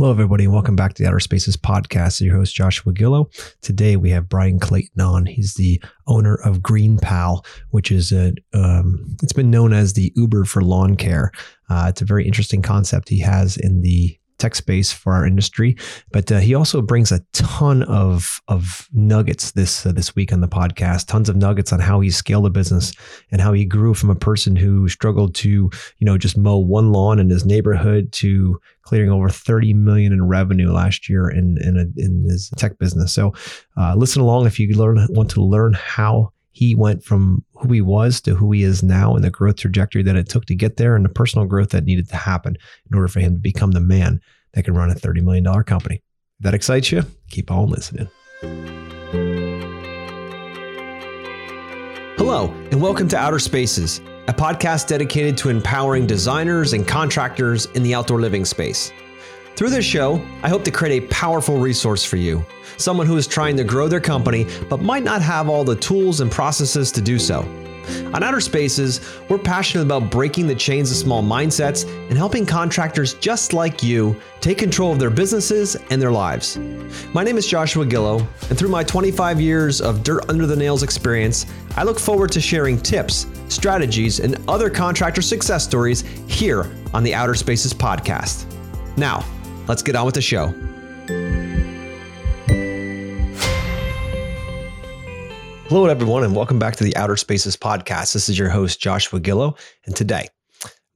Hello, everybody, and welcome back to the Outer Spaces podcast. Your host, Joshua Gillow. Today, we have Bryan Clayton on. He's the owner of GreenPal, which is a, um, it's been known as the Uber for lawn care. Uh, it's a very interesting concept he has in the tech space for our industry. But uh, he also brings a ton of of nuggets this uh, this week on the podcast. Tons of nuggets on how he scaled the business and how he grew from a person who struggled to you know just mow one lawn in his neighborhood to clearing over 30 million in revenue last year in in, a, in his tech business. So uh, listen along if you learn want to learn how he went from who he was to who he is now and the growth trajectory that it took to get there and the personal growth that needed to happen in order for him to become the man that can run a $30 million company. If that excites you, keep on listening. Hello, and welcome to Outer Spaces, a podcast dedicated to empowering designers and contractors in the outdoor living space. Through this show, I hope to create a powerful resource for you, someone who is trying to grow their company but might not have all the tools and processes to do so. On Outer Spaces, we're passionate about breaking the chains of small mindsets and helping contractors just like you take control of their businesses and their lives. My name is Joshua Gillow, and through my 25 years of dirt under the nails experience, I look forward to sharing tips, strategies, and other contractor success stories here on the Outer Spaces podcast. Now, let's get on with the show. Hello, everyone, and welcome back to the Outer Spaces podcast. This is your host, Joshua Gillow, and today,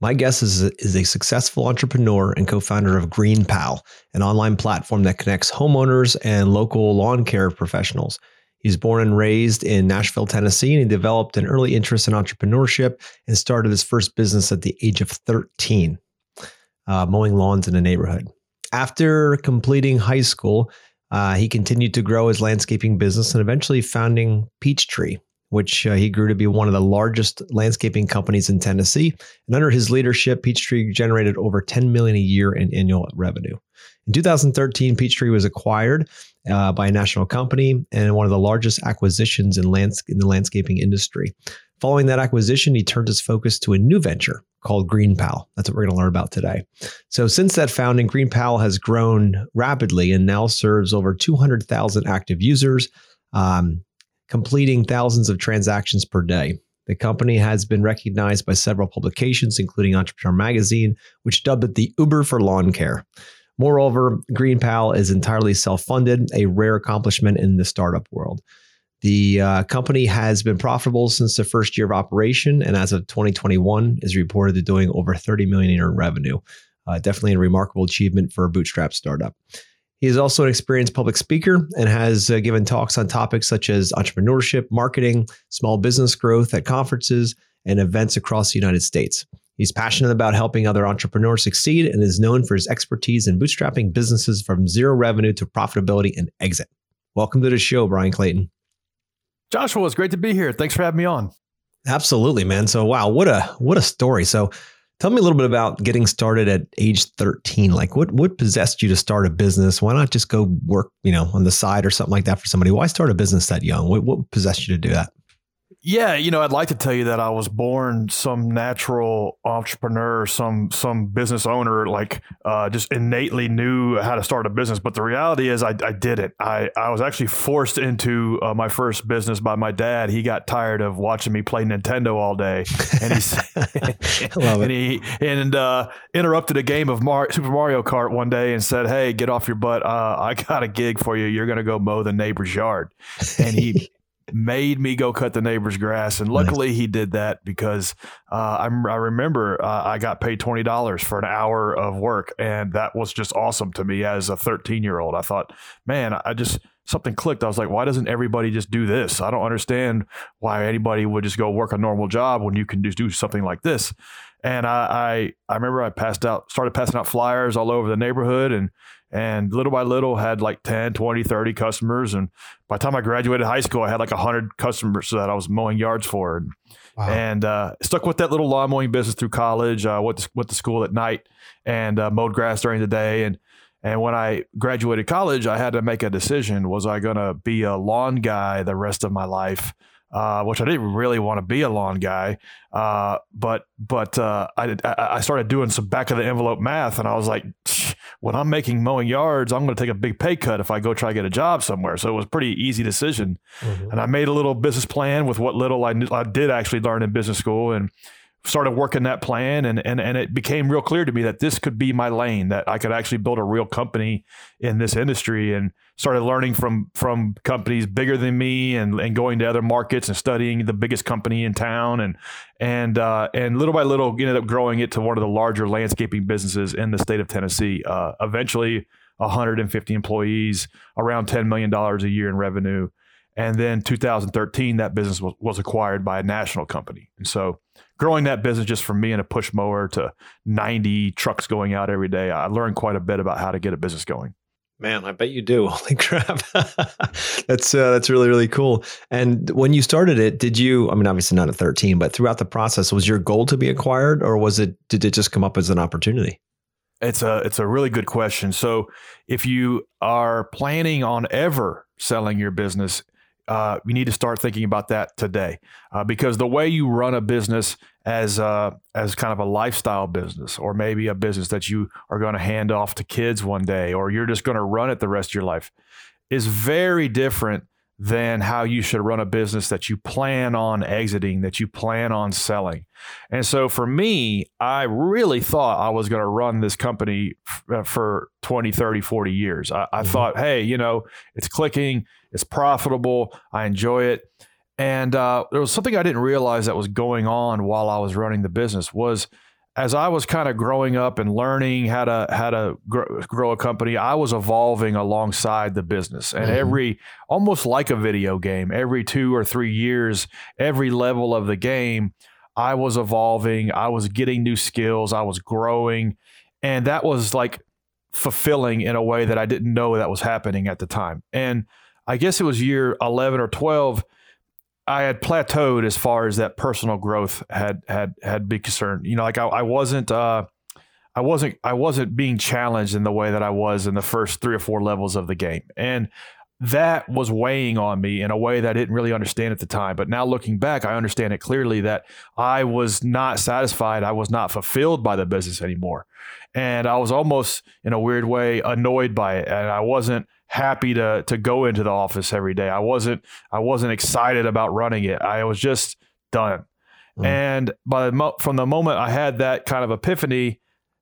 my guest is is a successful entrepreneur and co founder of GreenPal, an online platform that connects homeowners and local lawn care professionals. He's born and raised in Nashville, Tennessee, and he developed an early interest in entrepreneurship and started his first business at the age of 13, uh, mowing lawns in a neighborhood. After completing high school, uh, he continued to grow his landscaping business and eventually founding Peachtree, which uh, he grew to be one of the largest landscaping companies in Tennessee. And under his leadership, Peachtree generated over 10 million a year in annual revenue. In 2013, Peachtree was acquired uh, by a national company and one of the largest acquisitions in, lands- in the landscaping industry. Following that acquisition, he turned his focus to a new venture called GreenPal. That's what we're going to learn about today. So, since that founding, GreenPal has grown rapidly and now serves over 200,000 active users, um, completing thousands of transactions per day. The company has been recognized by several publications, including Entrepreneur Magazine, which dubbed it the Uber for lawn care. Moreover, GreenPal is entirely self funded, a rare accomplishment in the startup world. The uh, company has been profitable since the first year of operation, and as of 2021, is reported to doing over 30 million in revenue. Uh, definitely a remarkable achievement for a bootstrap startup. He is also an experienced public speaker and has uh, given talks on topics such as entrepreneurship, marketing, small business growth at conferences and events across the United States. He's passionate about helping other entrepreneurs succeed and is known for his expertise in bootstrapping businesses from zero revenue to profitability and exit. Welcome to the show, Bryan Clayton. Joshua, it's great to be here. Thanks for having me on. Absolutely, man. So wow, what a what a story. So tell me a little bit about getting started at age 13. Like what what possessed you to start a business? Why not just go work, you know, on the side or something like that for somebody? Why start a business that young? What what possessed you to do that? Yeah, you know, I'd like to tell you that I was born some natural entrepreneur, some some business owner, like uh, just innately knew how to start a business. But the reality is, I, I didn't. I, I was actually forced into uh, my first business by my dad. He got tired of watching me play Nintendo all day, and he and he and uh, interrupted a game of Mar- Super Mario Kart one day and said, "Hey, get off your butt! Uh, I got a gig for you. You're going to go mow the neighbor's yard." And he made me go cut the neighbor's grass. And luckily nice. he did that because uh, I, I, remember uh, I got paid $20 for an hour of work. And that was just awesome to me as a 13 year old. I thought, man, I just, something clicked. I was like, why doesn't everybody just do this? I don't understand why anybody would just go work a normal job when you can just do something like this. And I, I, I remember I passed out, started passing out flyers all over the neighborhood and and little by little had like 10 20 30 customers. And by the time i graduated high school i had like 100 customers that i was mowing yards for. And, wow. and uh, stuck with that little lawn mowing business through college uh, went, to, went to school at night and uh, mowed grass during the day. And and when i graduated college i had to make a decision. Was i going to be a lawn guy the rest of my life uh, which I didn't really want to be a lawn guy. Uh, but but uh, I, I started doing some back of the envelope math, and I was like, when I'm making mowing yards, I'm going to take a big pay cut if I go try to get a job somewhere. So it was a pretty easy decision, mm-hmm. and I made a little business plan with what little I, I did actually learn in business school, and started working that plan and, and and it became real clear to me that this could be my lane that I could actually build a real company in this industry and started learning from from companies bigger than me and, and going to other markets and studying the biggest company in town and and uh, and little by little ended up growing it to one of the larger landscaping businesses in the state of Tennessee. Uh, eventually 150 employees around 10 million dollars a year in revenue and then 2013 that business was, was acquired by a national company and so growing that business just from me and a push mower to 90 trucks going out every day, I learned quite a bit about how to get a business going. Man, I bet you do. Holy crap. that's uh, that's really really cool. And when you started it, did you I mean obviously not at 13, but throughout the process was your goal to be acquired or was it did it just come up as an opportunity? It's a it's a really good question. So, if you are planning on ever selling your business, uh, you need to start thinking about that today uh, because the way you run a business as uh, as kind of a lifestyle business or maybe a business that you are going to hand off to kids one day or you're just going to run it the rest of your life is very different than how you should run a business that you plan on exiting, that you plan on selling. And so for me, I really thought I was going to run this company f- uh, for 20, 30, 40 years. I, I mm-hmm. thought, hey, you know, it's clicking, it's profitable, I enjoy it. And uh, there was something I didn't realize that was going on while I was running the business was – as I was kind of growing up and learning how to how to grow, grow a company, I was evolving alongside the business. And mm-hmm. every almost like a video game, every 2 or 3 years, every level of the game, I was evolving, I was getting new skills, I was growing, and that was like fulfilling in a way that I didn't know that was happening at the time. And I guess it was year 11 or 12 I had plateaued as far as that personal growth had had had been concerned. You know, like I, I wasn't uh, I wasn't I wasn't being challenged in the way that I was in the first three or four levels of the game, and that was weighing on me in a way that I didn't really understand at the time. But now looking back, I understand it clearly that I was not satisfied. I was not fulfilled by the business anymore, and I was almost in a weird way annoyed by it, and I wasn't happy to to go into the office every day. I wasn't I wasn't excited about running it. I was just done. Mm. And by the mo- from the moment I had that kind of epiphany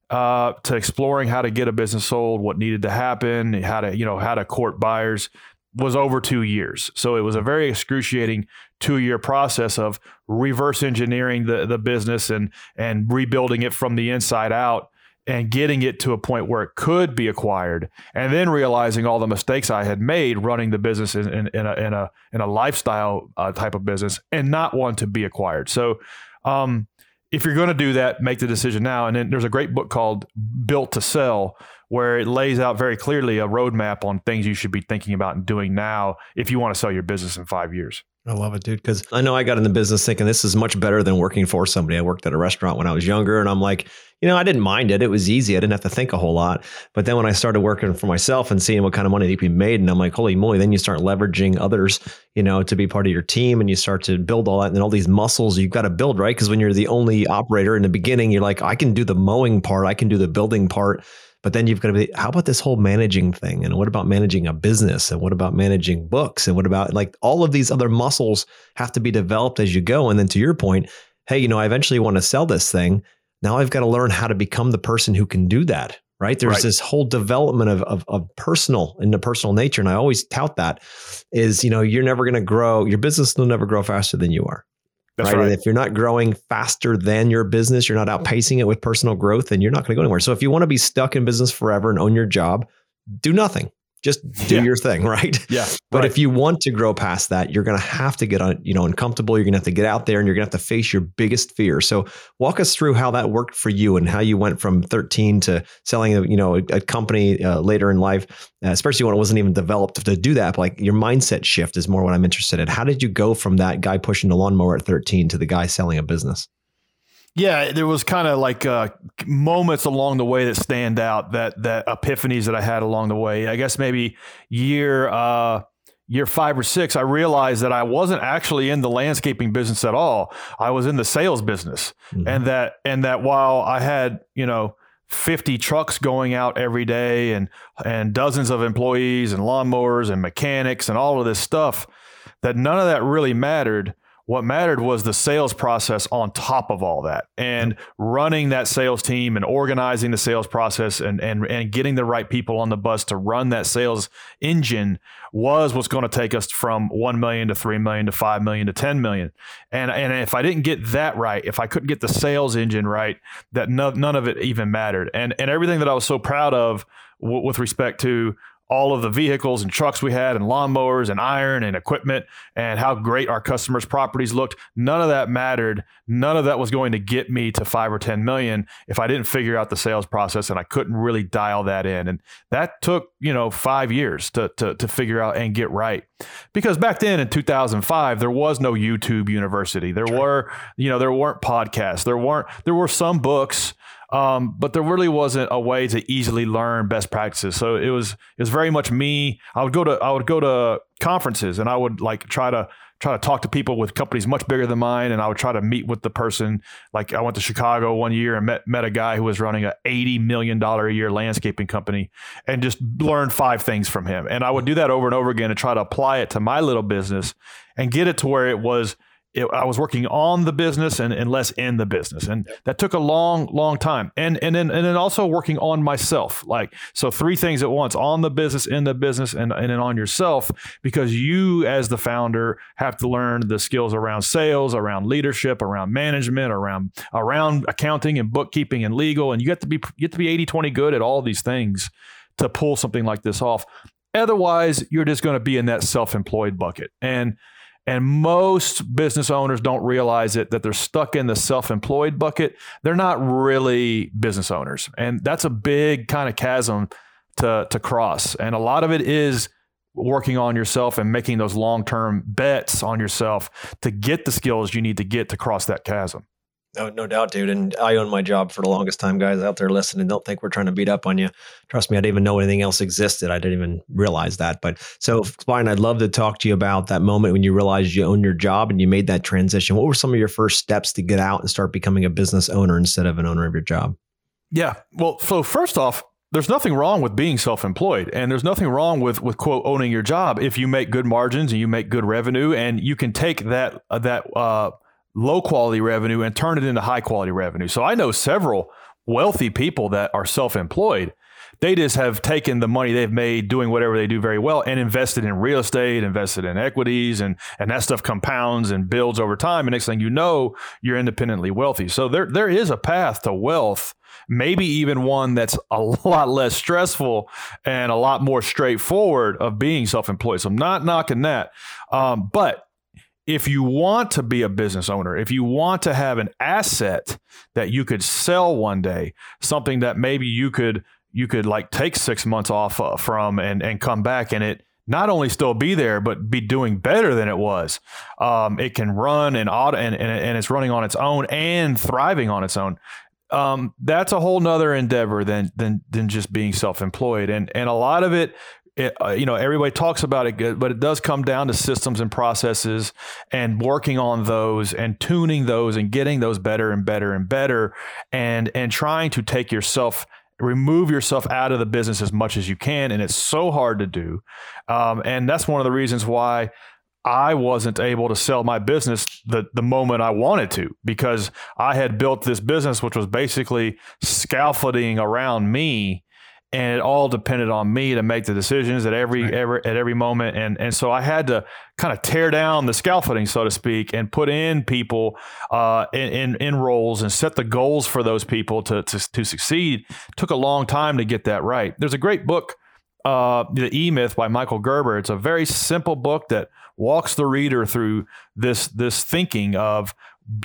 uh, to exploring how to get a business sold, what needed to happen, how to you know how to court buyers was over two years. So it was a very excruciating two year process of reverse engineering the the business and and rebuilding it from the inside out and getting it to a point where it could be acquired and then realizing all the mistakes I had made running the business in, in, in a, in, a, in a lifestyle uh, type of business and not want to be acquired. So, um, if you're going to do that, make the decision now. And then there's a great book called Built to Sell where it lays out very clearly a roadmap on things you should be thinking about and doing now if you want to sell your business in five years. I love it, dude. Because I know I got in the business thinking this is much better than working for somebody. I worked at a restaurant when I was younger, and I'm like, you know, I didn't mind it. It was easy. I didn't have to think a whole lot. But then when I started working for myself and seeing what kind of money could be made, and I'm like, holy moly! Then you start leveraging others, you know, to be part of your team, and you start to build all that, and all these muscles you've got to build, right? Because when you're the only operator in the beginning, you're like, I can do the mowing part, I can do the building part but then you've got to be, how about this whole managing thing? And what about managing a business? And what about managing books? And what about like all of these other muscles have to be developed as you go. And then to your point, hey, you know, I eventually want to sell this thing. Now I've got to learn how to become the person who can do that. Right. There's right. this whole development of, of, of personal in the personal nature. And I always tout that is, you know, you're never going to grow, your business will never grow faster than you are. That's right. right. if you're not growing faster than your business, you're not outpacing it with personal growth, then you're not going to go anywhere. So if you want to be stuck in business forever and own your job, do nothing just do yeah. your thing, right? Yeah. But right. if you want to grow past that, you're going to have to get on, you know, uncomfortable. You're going to have to get out there and you're going to have to face your biggest fear. So walk us through how that worked for you and how you went from 13 to selling, a, you know, a, a company uh, later in life, uh, especially when it wasn't even developed to do that. But like your mindset shift is more what I'm interested in. How did you go from that guy pushing the lawnmower at 13 to the guy selling a business? Yeah, there was kind of like uh, moments along the way that stand out that that epiphanies that I had along the way. I guess maybe year uh, year five or six, I realized that I wasn't actually in the landscaping business at all. I was in the sales business, mm-hmm. and that and that while I had you know 50 trucks going out every day and and dozens of employees and lawnmowers and mechanics and all of this stuff, that none of that really mattered what mattered was the sales process on top of all that and running that sales team and organizing the sales process and, and, and getting the right people on the bus to run that sales engine was what's going to take us from 1 million to 3 million to 5 million to 10 million. And, and if I didn't get that right, if I couldn't get the sales engine right, that no, none of it even mattered. And, and everything that I was so proud of w- with respect to all of the vehicles and trucks we had and lawnmowers and iron and equipment and how great our customers' properties looked. None of that mattered. None of that was going to get me to five or 10 million if I didn't figure out the sales process and I couldn't really dial that in. And that took, you know, five years to, to, to figure out and get right. Because back then in 2005, there was no YouTube university. There were, you know, there weren't podcasts. There weren't, there were some books um, but there really wasn't a way to easily learn best practices. So it was it was very much me. I would go to I would go to conferences and I would like try to try to talk to people with companies much bigger than mine and I would try to meet with the person like I went to Chicago one year and met met a guy who was running a 80 million dollar a year landscaping company and just learned five things from him and I would do that over and over again to try to apply it to my little business and get it to where it was it, I was working on the business and, and less in the business. And that took a long, long time. And and then and then also working on myself. Like so three things at once on the business, in the business, and, and then on yourself, because you as the founder have to learn the skills around sales, around leadership, around management, around around accounting and bookkeeping and legal. And you have to be you have to be 80 20 good at all these things to pull something like this off. Otherwise, you're just going to be in that self-employed bucket. And and most business owners don't realize it that they're stuck in the self employed bucket. They're not really business owners. And that's a big kind of chasm to, to cross. And a lot of it is working on yourself and making those long term bets on yourself to get the skills you need to get to cross that chasm. No, no doubt, dude. And I own my job for the longest time. Guys out there listening, don't think we're trying to beat up on you. Trust me, I didn't even know anything else existed. I didn't even realize that. But so, Bryan, I'd love to talk to you about that moment when you realized you own your job and you made that transition. What were some of your first steps to get out and start becoming a business owner instead of an owner of your job? Yeah. Well, so first off, there's nothing wrong with being self-employed and there's nothing wrong with with quote owning your job if you make good margins and you make good revenue and you can take that uh, that uh, low quality revenue and turn it into high quality revenue. So I know several wealthy people that are self employed. They just have taken the money they've made doing whatever they do very well and invested in real estate, invested in equities, and and that stuff compounds and builds over time. And next thing you know, you're independently wealthy. So there there is a path to wealth, maybe even one that's a lot less stressful and a lot more straightforward of being self-employed. So I'm not knocking that, um, but if you want to be a business owner, if you want to have an asset that you could sell one day, something that maybe you could you could like take six months off uh, from and and come back and it not only still be there but be doing better than it was. Um, it can run and, auto, and and and it's running on its own and thriving on its own. Um, that's a whole nother endeavor than than than just being self-employed and and a lot of it it, uh, you know, everybody talks about it but it does come down to systems and processes and working on those and tuning those and getting those better and better and better and and trying to take yourself remove yourself out of the business as much as you can. And it's so hard to do. Um, and that's one of the reasons why I wasn't able to sell my business the, the moment I wanted to because I had built this business, which was basically scaffolding around me and it all depended on me to make the decisions at every right. every at every moment. And and so I had to kind of tear down the scaffolding so to speak and put in people uh, in, in, in roles and set the goals for those people to to, to succeed. It took a long time to get that right. There's a great book uh, the E Myth by Michael Gerber. It's a very simple book that walks the reader through this this thinking of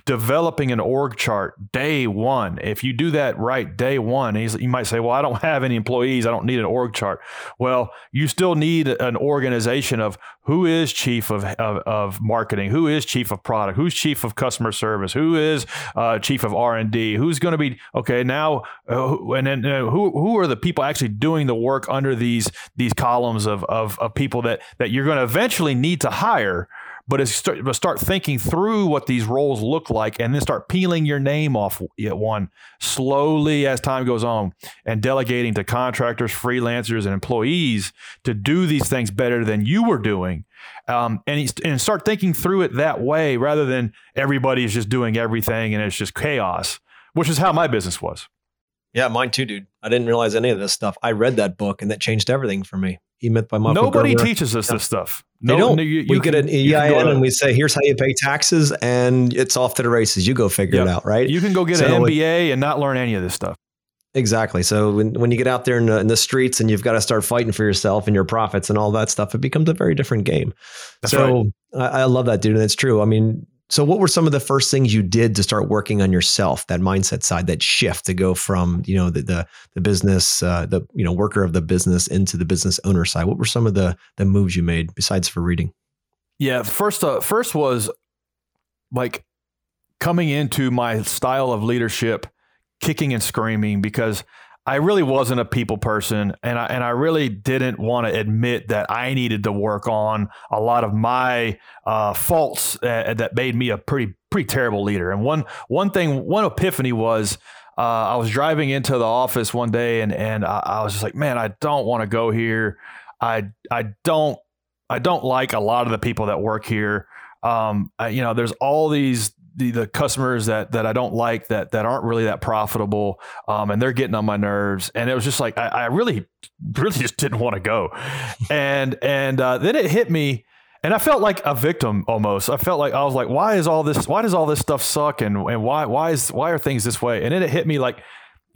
developing an org chart day one. If you do that right day one, you might say, well, I don't have any employees. I don't need an org chart. Well, you still need an organization of who is chief of, of, of marketing, who is chief of product, who's chief of customer service, who is uh, chief of R&D, who's going to be, okay, now, uh, and then uh, who, who are the people actually doing the work under these, these columns of, of, of people that, that you're going to eventually need to hire but is start, but start thinking through what these roles look like and then start peeling your name off one slowly as time goes on and delegating to contractors, freelancers, and employees to do these things better than you were doing. Um, and, and start thinking through it that way rather than everybody is just doing everything and it's just chaos, which is how my business was. Yeah, mine too, dude. I didn't realize any of this stuff. I read that book and that changed everything for me. E Myth by Michael Nobody Gerber. teaches us this stuff. No, they don't. You, we you get can, an EIN and we say, "Here's how you pay taxes," and it's off to the races. You go figure yep. it out, right? You can go get so an MBA and not learn any of this stuff. Exactly. So when, when you get out there in the, in the streets and you've got to start fighting for yourself and your profits and all that stuff, it becomes a very different game. That's so right. I, I love that, dude, and it's true. I mean, so, what were some of the first things you did to start working on yourself, that mindset side, that shift to go from you know the the, the business, uh, the you know worker of the business into the business owner side? What were some of the the moves you made besides for reading? Yeah, first uh, first was like coming into my style of leadership, kicking and screaming because I really wasn't a people person, and I and I really didn't want to admit that I needed to work on a lot of my uh, faults that, that, made me a pretty pretty terrible leader. And one one thing, one epiphany was. Uh, I was driving into the office one day and and I, I was just like, man, I don't want to go here. I I don't I don't like a lot of the people that work here. Um, I, you know, there's all these the, the customers that that I don't like that that aren't really that profitable, um, and they're getting on my nerves. And it was just like I, I really, really just didn't want to go. and and uh, then it hit me, and I felt like a victim almost. I felt like I was like, why is all this? Why does all this stuff suck? And and why why is why are things this way? And then it hit me like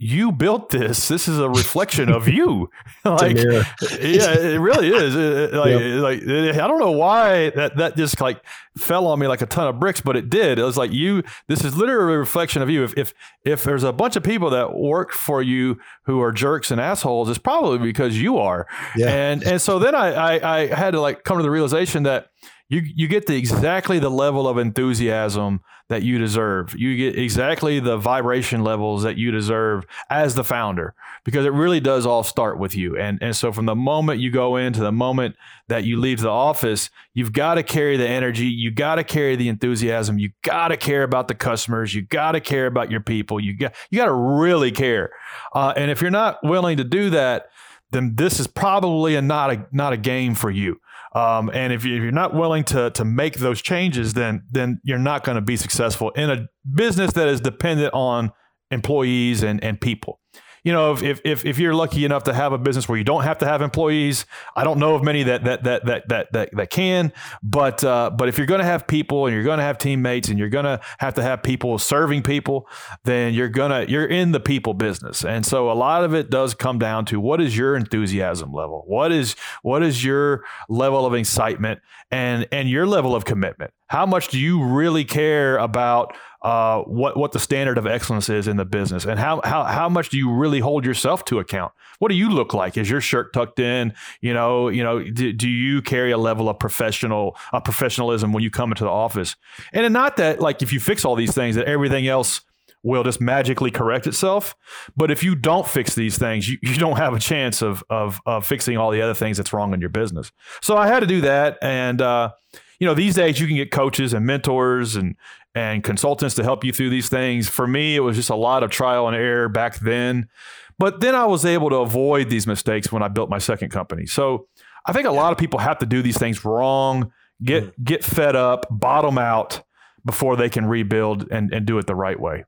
you built this. This is a reflection of you. like, yeah, it really is. It, like, yep. like it, I don't know why that that just like fell on me like a ton of bricks, but it did. It was like you. This is literally a reflection of you. If if if there's a bunch of people that work for you who are jerks and assholes, it's probably because you are. Yeah. And and so then I, I I had to like come to the realization that you you get the exactly the level of enthusiasm that you deserve. You get exactly the vibration levels that you deserve as the founder because it really does all start with you. And and so from the moment you go in to the moment that you leave the office, you've got to carry the energy, you got to carry the enthusiasm, you got to care about the customers, you got to care about your people. You got you got to really care. Uh, and if you're not willing to do that, then this is probably a not a not a game for you. Um, and if, you, are not willing to to make those changes, then then you're not going to be successful in a business that is dependent on employees and and people you know, if, if, if you're lucky enough to have a business where you don't have to have employees, I don't know of many that that that that that that, that can, but uh, but if you're going to have people and you're going to have teammates and you're going to have to have people serving people, then you're gonna you're in the people business, and so a lot of it does come down to what is your enthusiasm level, what is what is your level of excitement, and and your level of commitment. How much do you really care about uh, what what the standard of excellence is in the business, and how how how much do you really hold yourself to account? What do you look like? Is your shirt tucked in? You know, you know, do, do you carry a level of professional uh, professionalism when you come into the office? And not that like if you fix all these things, that everything else will just magically correct itself. But if you don't fix these things, you, you don't have a chance of, of, of fixing all the other things that's wrong in your business. So I had to do that. And, uh, you know, these days you can get coaches and mentors and and consultants to help you through these things. For me, it was just a lot of trial and error back then. But then I was able to avoid these mistakes when I built my second company. So I think a lot of people have to do these things wrong, get mm. get fed up, bottom out before they can rebuild and, and do it the right way.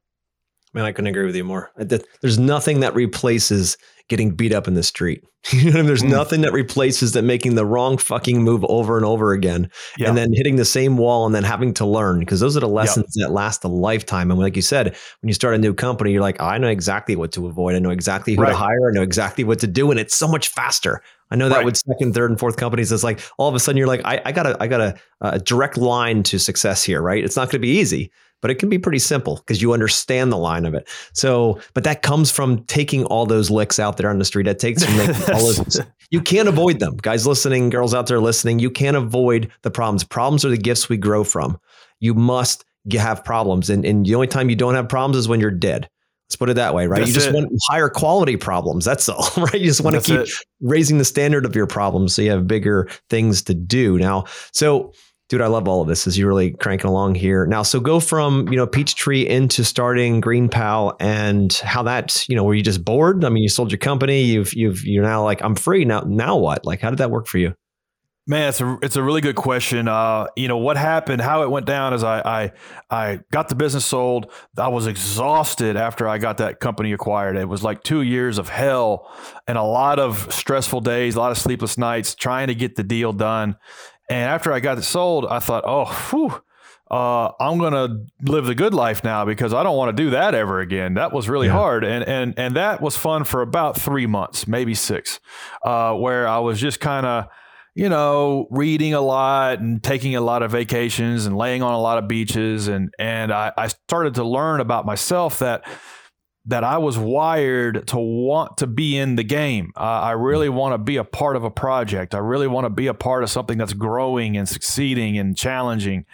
Man, I couldn't agree with you more. There's nothing that replaces getting beat up in the street. you know, there's mm. nothing that replaces that making the wrong fucking move over and over again, yep. and then hitting the same wall and then having to learn because those are the lessons yep. that last a lifetime. And like you said, when you start a new company, you're like, I know exactly what to avoid. I know exactly who right. to hire. I know exactly what to do, and it's so much faster. I know that right. with second, third, and fourth companies, it's like all of a sudden you're like, I, I got a, I got a, a direct line to success here, right? It's not going to be easy, but it can be pretty simple because you understand the line of it. So, but that comes from taking all those licks out there on the street. It takes from all those. You can't avoid them, guys listening, girls out there listening. You can't avoid the problems. Problems are the gifts we grow from. You must have problems, and and the only time you don't have problems is when you're dead. Let's put it that way, right? That's you just it. want higher quality problems. That's all, right? You just want to keep it. raising the standard of your problems so you have bigger things to do. Now, so dude, I love all of this as you're really cranking along here. Now, so go from, you know, Peachtree into starting Green GreenPal and how that, you know, were you just bored? I mean, you sold your company, you've you've you're now like, I'm free. Now now what? Like how did that work for you? Man, it's a it's a really good question. Uh, you know what happened, how it went down is I, I I got the business sold. I was exhausted after I got that company acquired. It was like two years of hell and a lot of stressful days, a lot of sleepless nights trying to get the deal done. And after I got it sold, I thought, oh, whew, uh, I'm gonna live the good life now because I don't want to do that ever again. That was really yeah. hard, and and and that was fun for about three months, maybe six, uh, where I was just kind of you know, reading a lot and taking a lot of vacations and laying on a lot of beaches. And, and I, I started to learn about myself that, that I was wired to want to be in the game. Uh, I really want to be a part of a project. I really want to be a part of something that's growing and succeeding and challenging.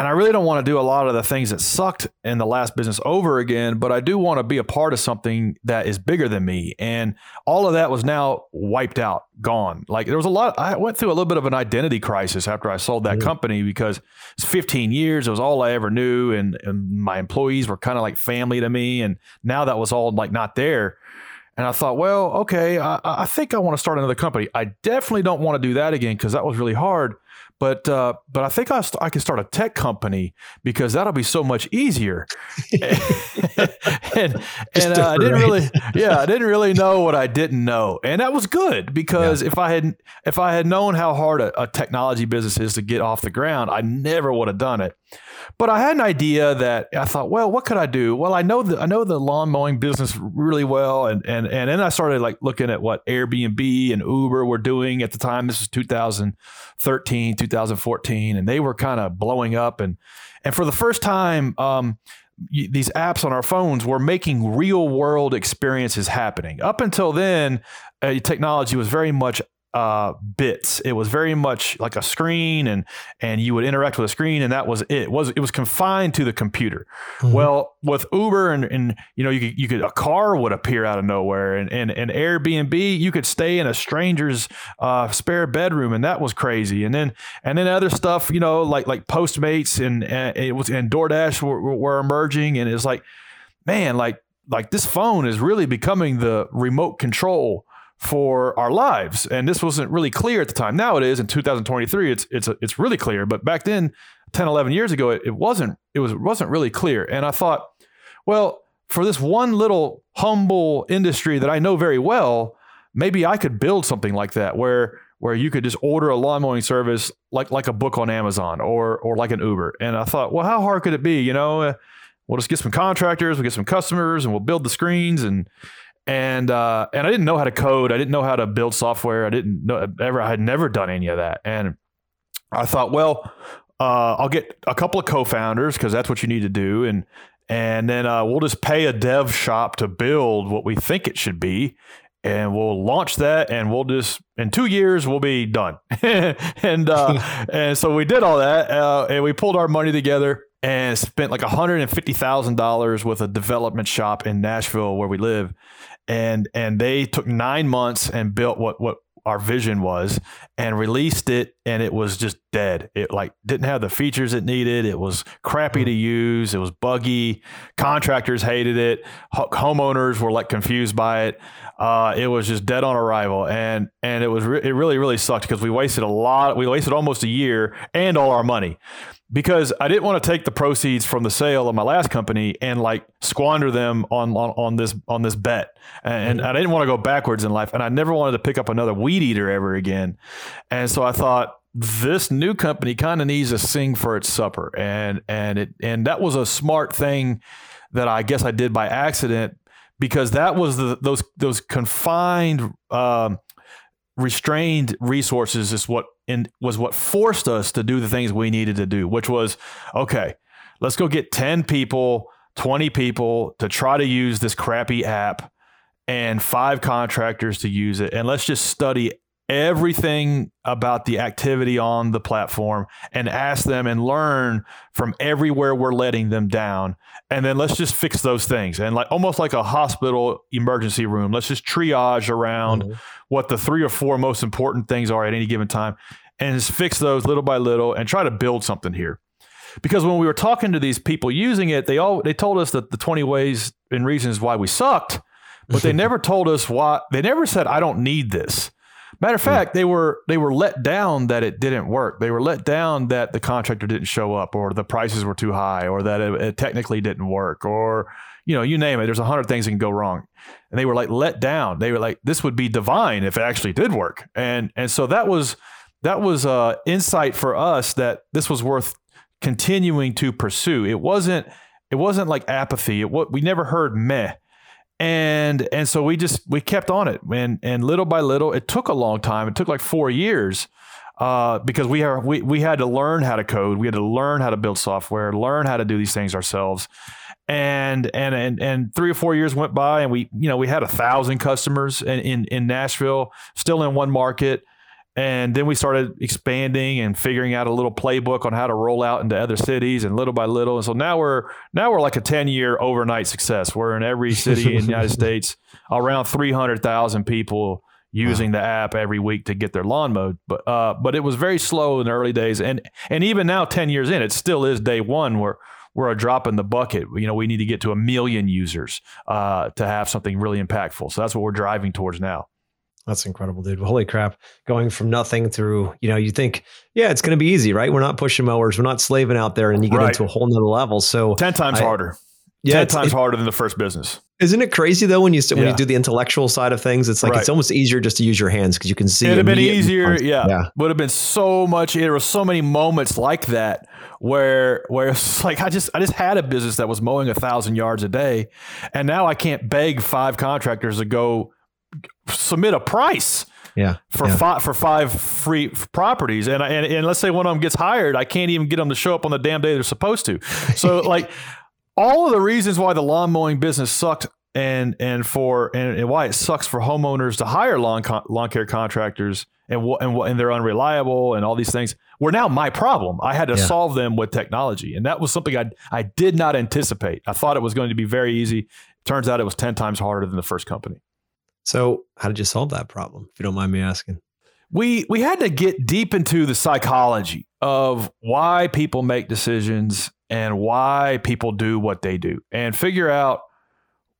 And I really don't want to do a lot of the things that sucked in the last business over again, but I do want to be a part of something that is bigger than me. And all of that was now wiped out, gone. Like there was a lot, I went through a little bit of an identity crisis after I sold that mm-hmm. company because it's 15 years. It was all I ever knew. And, and my employees were kind of like family to me. And now that was all like not there. And I thought, well, okay, I, I think I want to start another company. I definitely don't want to do that again because that was really hard. But uh, but I think I, st- I can start a tech company because that'll be so much easier. and and uh, I didn't really yeah I didn't really know what I didn't know, and that was good because yeah. if I had if I had known how hard a, a technology business is to get off the ground, I never would have done it. But I had an idea that I thought, well, what could I do? Well, I know the I know the lawn mowing business really well, and and and then I started like looking at what Airbnb and Uber were doing at the time. This was 2013, 2014, and they were kind of blowing up, and and for the first time. Um, these apps on our phones were making real world experiences happening. Up until then, uh, technology was very much uh, bits. It was very much like a screen, and and you would interact with a screen, and that was it. it was it was confined to the computer? Mm-hmm. Well, with Uber and and you know you could you could a car would appear out of nowhere, and and, and Airbnb you could stay in a stranger's uh, spare bedroom, and that was crazy. And then and then other stuff, you know, like like Postmates and, and it was and DoorDash were, were emerging, and it's like, man, like like this phone is really becoming the remote control for our lives. And this wasn't really clear at the time. Now it is in 2023. It's it's it's really clear. But back then, 10, 11 years ago, it, it wasn't. It was wasn't really clear. And I thought, well, for this one little humble industry that I know very well, maybe I could build something like that where where you could just order a lawn mowing service like like a book on Amazon or or like an Uber. And I thought, well, how hard could it be? You know, uh, we'll just get some contractors, we'll get some customers, and we'll build the screens and and uh, and I didn't know how to code. I didn't know how to build software. I didn't know ever. I had never done any of that. And I thought, well, uh, I'll get a couple of co-founders because that's what you need to do, and and then uh, we'll just pay a dev shop to build what we think it should be, and we'll launch that, and we'll just in two years we'll be done. and uh, and so we did all that, uh, and we pulled our money together and spent like $150,000 with a development shop in Nashville where we live and and they took nine months and built what what our vision was and released it and it was just dead. It like didn't have the features it needed. It was crappy to use. It was buggy. Contractors hated it. Homeowners were like confused by it uh, it was just dead on arrival and and it was re- it really really sucked because we wasted a lot we wasted almost a year and all our money because I didn't want to take the proceeds from the sale of my last company and like squander them on on, on this on this bet. And, and I didn't want to go backwards in life, and I never wanted to pick up another weed eater ever again. And so I thought this new company kind of needs to sing for its supper, and and it and that was a smart thing that I guess I did by accident because that was the those those confined. Um, restrained resources is what in, was what forced us to do the things we needed to do, which was okay. let's go get 10 people, 20 people to try to use this crappy app and five contractors to use it. And let's just study everything about the activity on the platform and ask them and learn from everywhere we're letting them down. And then let's just fix those things. And like almost like a hospital emergency room. Let's just triage around mm-hmm. what the three or four most important things are at any given time and just fix those little by little and try to build something here. Because when we were talking to these people using it they all they told us that the 20 ways and reasons why we sucked but they never told us why they never said i don't need this Matter of fact, they were they were let down that it didn't work. They were let down that the contractor didn't show up, or the prices were too high, or that it, it technically didn't work, or you know, you name it. There's a hundred things that can go wrong, and they were like let down. They were like, this would be divine if it actually did work, and and so that was that was uh, insight for us that this was worth continuing to pursue. It wasn't it wasn't like apathy. It what we never heard meh and and so we just we kept on it. And and little by little it took a long time. It took like four years uh, because we are we, we had to learn how to code. We had to learn how to build software learn how to do these things ourselves. And and and and three or four years went by and we you know we had a thousand customers in in, in Nashville still in one market and then we started expanding and figuring out a little playbook on how to roll out into other cities and little by little. And so now we're now we're like a 10 year overnight success. We're in every city in the United States, around 300,000 people using wow. the app every week to get their lawn mowed. But uh, but it was very slow in the early days. And and even now, 10 years in, it still is day one where we're a drop in the bucket. You know, we need to get to a million users uh, to have something really impactful. So that's what we're driving towards now. That's incredible, dude. Holy crap. Going from nothing through, you know, you think, yeah, it's going to be easy, right? We're not pushing mowers. We're not slaving out there and you get right. into a whole nother level. So 10 times I, harder. Yeah. 10 times it, harder than the first business. Isn't it crazy though when you when yeah. you do the intellectual side of things? It's like right. it's almost easier just to use your hands because you can see. It'd have been easier, yeah. yeah. Would have been so much. There were so many moments like that where where it's like I just I just had a business that was mowing a thousand yards a day, and now I can't beg five contractors to go submit a price yeah for yeah. five for five free properties and, and and let's say one of them gets hired i can't even get them to show up on the damn day they're supposed to so like all of the reasons why the lawn mowing business sucked and and for and, and why it sucks for homeowners to hire lawn con- lawn care contractors and what and and they're unreliable and all these things were now my problem. I had to yeah. solve them with technology, and that was something I I did not anticipate. I thought it was going to be very easy. Turns out it was ten times harder than the first company. So, how did you solve that problem, if you don't mind me asking? We we had to get deep into the psychology of why people make decisions and why people do what they do and figure out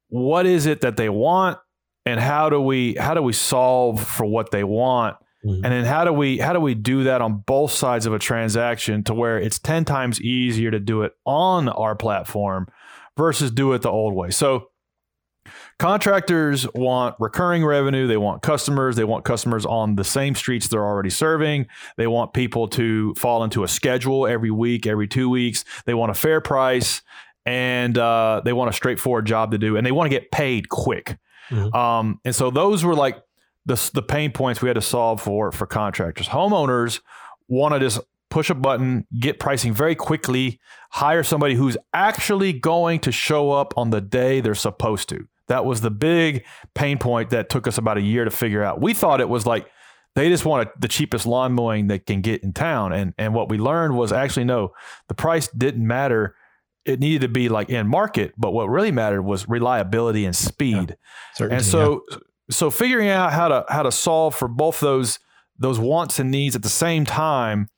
what is it that they want and how do we how do we solve for what they want mm-hmm. and then how do we how do we do that on both sides of a transaction to where it's 10 times easier to do it on our platform versus do it the old way so Contractors want recurring revenue. They want customers. They want customers on the same streets they're already serving. They want people to fall into a schedule every week, every two weeks. They want a fair price and uh, they want a straightforward job to do and they want to get paid quick. Mm-hmm. Um, and so those were like the, the pain points we had to solve for for contractors. Homeowners want to just push a button, get pricing very quickly, hire somebody who's actually going to show up on the day they're supposed to. That was the big pain point that took us about a year to figure out. We thought it was like they just wanted the cheapest lawn mowing they can get in town. And and what we learned was actually no, the price didn't matter. It needed to be like in market, but what really mattered was reliability and speed. Yeah, and so yeah. so figuring out how to how to solve for both those those wants and needs at the same time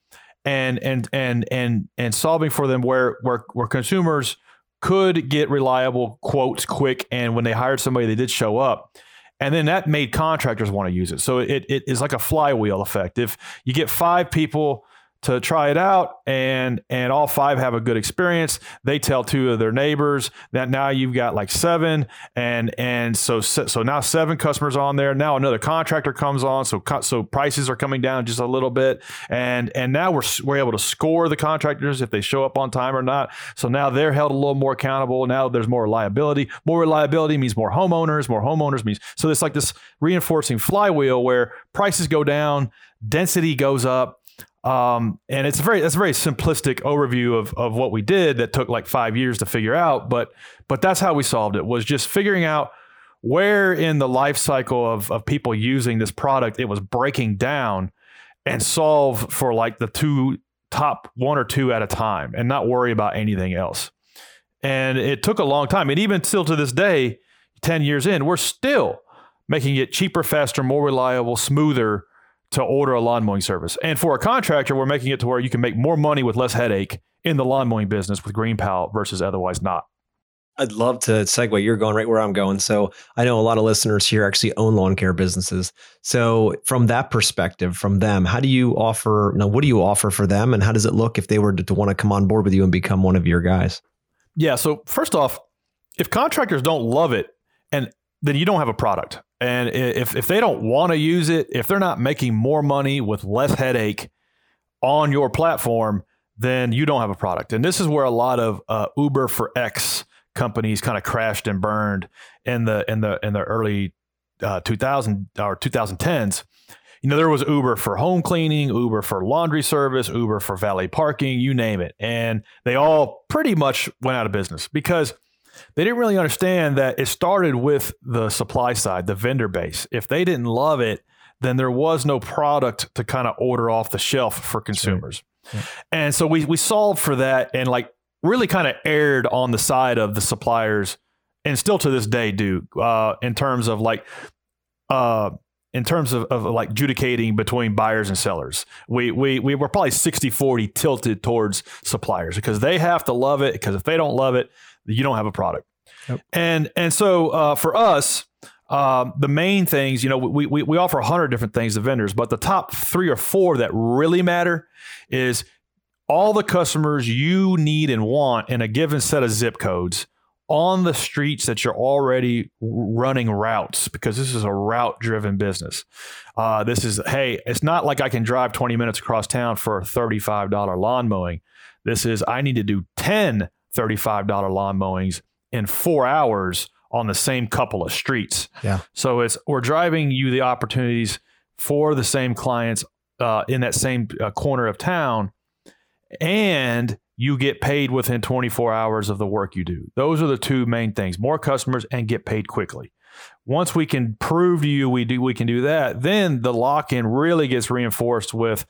and and and and and solving for them where where where consumers could get reliable quotes quick. And when they hired somebody, they did show up. And then that made contractors want to use it. So it, it is like a flywheel effect. If you get five people to try it out and and all five have a good experience. They tell two of their neighbors that now you've got like seven and and so so now seven customers on there. Now another contractor comes on so so prices are coming down just a little bit. And and now we're we're able to score the contractors if they show up on time or not. So now they're held a little more accountable. Now there's more reliability more reliability means more homeowners. More homeowners means so it's like this reinforcing flywheel where prices go down density goes up Um, and it's a very that's a very simplistic overview of of what we did that took like five years to figure out. But but that's how we solved it was just figuring out where in the life cycle of of people using this product it was breaking down and solve for like the two top one or two at a time and not worry about anything else. And it took a long time. And even still to this day, 10 years in, we're still making it cheaper, faster, more reliable, smoother to order a lawn mowing service. And for a contractor, we're making it to where you can make more money with less headache in the lawn mowing business with GreenPal versus otherwise not. I'd love to segue. You're going right where I'm going. So I know a lot of listeners here actually own lawn care businesses. So from that perspective, from them, how do you offer? You know, what do you offer for them, and how does it look if they were to, to want to come on board with you and become one of your guys? Yeah. So first off, if contractors don't love it, and then you don't have a product. And if if they don't want to use it, if they're not making more money with less headache on your platform, then you don't have a product. And this is where a lot of uh, Uber for X companies kind of crashed and burned in the in the in the early uh, 2000 or 2010s. You know, there was Uber for home cleaning, Uber for laundry service, Uber for valet parking, you name it. And they all pretty much went out of business because they didn't really understand that it started with the supply side, the vendor base. If they didn't love it, then there was no product to kind of order off the shelf for consumers. Right. Yeah. And so we we solved for that and like really kind of erred on the side of the suppliers and still to this day do uh, in terms of like uh, in terms of, of like adjudicating between buyers and sellers. We, we, we were probably 60 40 tilted towards suppliers because they have to love it. Because if they don't love it, you don't have a product. And and so uh, for us, um, the main things, you know, we, we, we offer 100 different things to vendors, but the top three or four that really matter is all the customers you need and want in a given set of zip codes on the streets that you're already running routes because this is a route driven business. Uh, this is, hey, it's not like I can drive 20 minutes across town for a $35 lawn mowing. This is, I need to do 10 $35 lawn mowings in four hours on the same couple of streets. Yeah. So it's we're driving you the opportunities for the same clients uh, in that same uh, corner of town, and you get paid within 24 hours of the work you do. Those are the two main things: more customers and get paid quickly. Once we can prove to you we do we can do that, then the lock in really gets reinforced with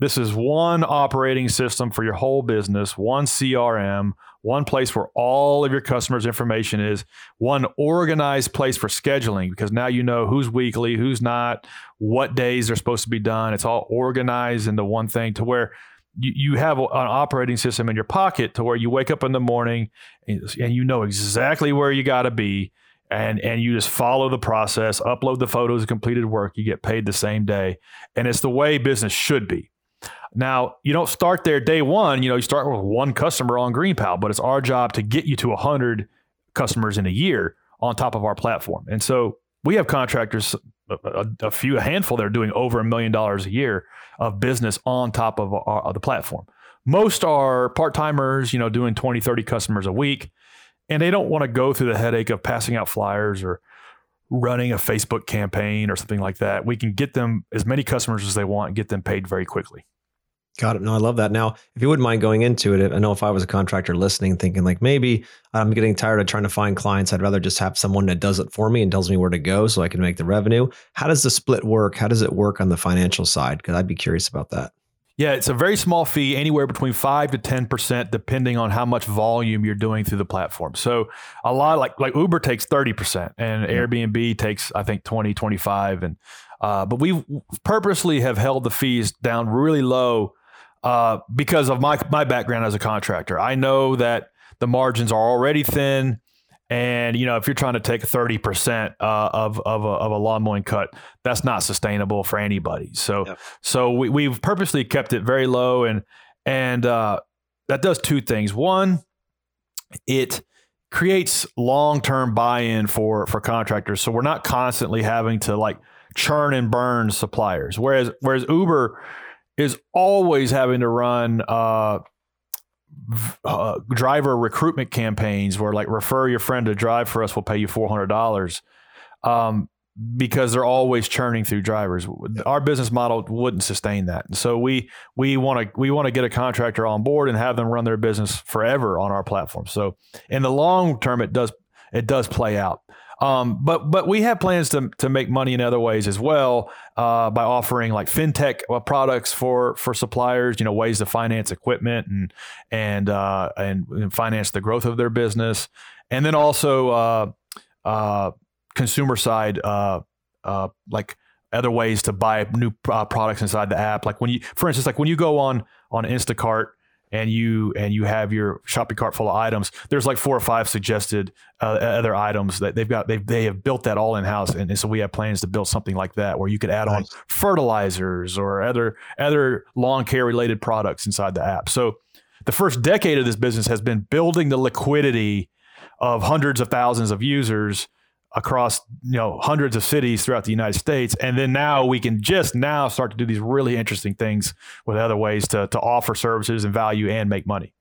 this is one operating system for your whole business, one CRM, one place where all of your customers' information is, one organized place for scheduling because now you know who's weekly, who's not, what days they're supposed to be done. It's all organized into one thing to where you, you have an operating system in your pocket to where you wake up in the morning and, and you know exactly where you got to be and and you just follow the process upload the photos of completed work you get paid the same day and it's the way business should be now, you don't start there day one. You know, you start with one customer on GreenPal, but it's our job to get you to 100 customers in a year on top of our platform. And so we have contractors, a, a few, a handful that are doing over a million dollars a year of business on top of, our, of the platform. Most are part timers, you know, doing 20, 30 customers a week. And they don't want to go through the headache of passing out flyers or running a Facebook campaign or something like that. We can get them as many customers as they want and get them paid very quickly. Got it. No, I love that. Now, if you wouldn't mind going into it, I know if I was a contractor listening, thinking like maybe I'm getting tired of trying to find clients, I'd rather just have someone that does it for me and tells me where to go so I can make the revenue. How does the split work? How does it work on the financial side? Because I'd be curious about that. Yeah, it's a very small fee, anywhere between five to ten percent, depending on how much volume you're doing through the platform. So a lot like like Uber takes thirty percent, and Airbnb takes I think 20, 25. and uh, but we purposely have held the fees down really low uh, because of my my background as a contractor. I know that the margins are already thin. And you know, if you're trying to take 30 percent uh, of of a, of a lawn mowing cut, that's not sustainable for anybody. So yep. so we, we've purposely kept it very low, and and uh, that does two things. One, it creates long term buy in for for contractors, so we're not constantly having to like churn and burn suppliers. Whereas whereas Uber is always having to run uh, uh, driver recruitment campaigns where like refer your friend to drive for us, we'll pay you four hundred dollars. Um, because they're always churning through drivers. Our business model wouldn't sustain that. So we we want to we want to get a contractor on board and have them run their business forever on our platform. So in the long term, it does it does play out. Um, but but we have plans to to make money in other ways as well uh, by offering like fintech uh, products for for suppliers. You know, ways to finance equipment and and uh, and, and, finance the growth of their business, and then also uh, uh consumer side uh, like other ways to buy new products inside the app. Like when you, for instance, like when you go on on Instacart and you and you have your shopping cart full of items, there's like four or five suggested uh, other items that they've got. They they have built that all in house, and, and, so we have plans to build something like that where you could add nice. on fertilizers or other other lawn care related products inside the app. So the first decade of this business has been building the liquidity of hundreds of thousands of users across you know hundreds of cities throughout the United States, and then now we can just now start to do these really interesting things with other ways to to offer services and value and make money.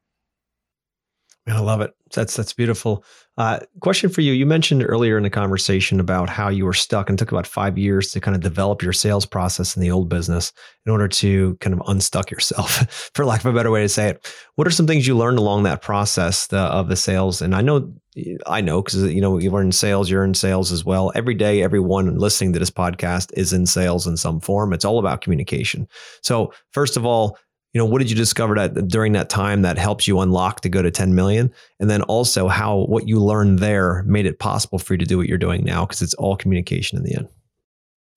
I love it. That's that's beautiful. Uh, question for you: You mentioned earlier in the conversation about how you were stuck and took about five years to kind of develop your sales process in the old business in order to kind of unstuck yourself, for lack of a better way to say it. What are some things you learned along that process the, of the sales? And I know, I know because you know you learn sales, you're in sales as well. Every day, everyone listening to this podcast is in sales in some form. It's all about communication. So, first of all, you know what did you discover that during that time that helps you unlock to go to 10 million? And then also how what you learned there made it possible for you to do what you're doing now because it's all communication in the end.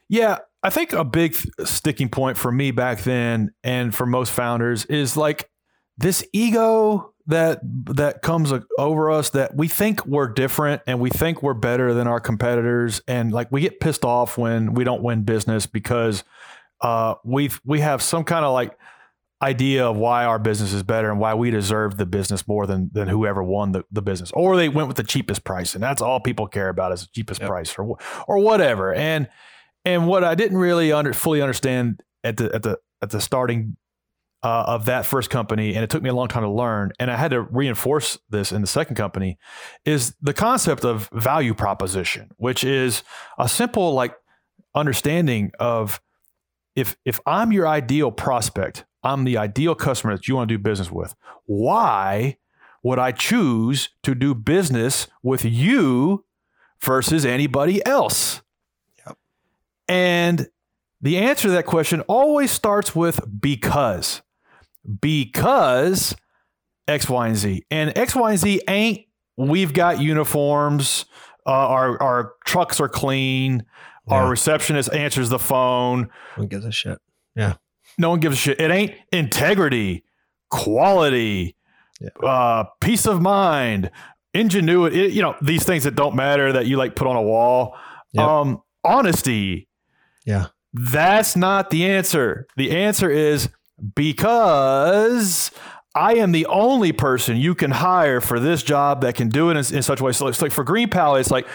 Yeah i think a big sticking point for me back then and for most founders is like this ego that that comes over us that we think we're different and we think we're better than our competitors and like we get pissed off when we don't win business because uh, we we have some kind of like idea of why our business is better and why we deserve the business more than than whoever won the, the business or they went with the cheapest price and that's all people care about is the cheapest yep. price or or whatever and and what I didn't really under, fully understand at the at the at the starting uh, of that first company and it took me a long time to learn and I had to reinforce this in the second company is the concept of value proposition which is a simple like understanding of if if I'm your ideal prospect I'm the ideal customer that you want to do business with. Why would I choose to do business with you versus anybody else? Yep. And the answer to that question always starts with because. Because X, Y, and Z. And X, Y, and Z ain't we've got uniforms, uh, our, our trucks are clean, yeah. our receptionist answers the phone. Who gives a shit? Yeah. No one gives a shit. It ain't integrity, quality, yeah. uh, peace of mind, ingenuity. It, you know these things that don't matter that you like put on a wall. Yep. Um, honesty. Yeah, that's not the answer. The answer is because I am the only person you can hire for this job that can do it in, in such a way. So it's like for GreenPal, it's like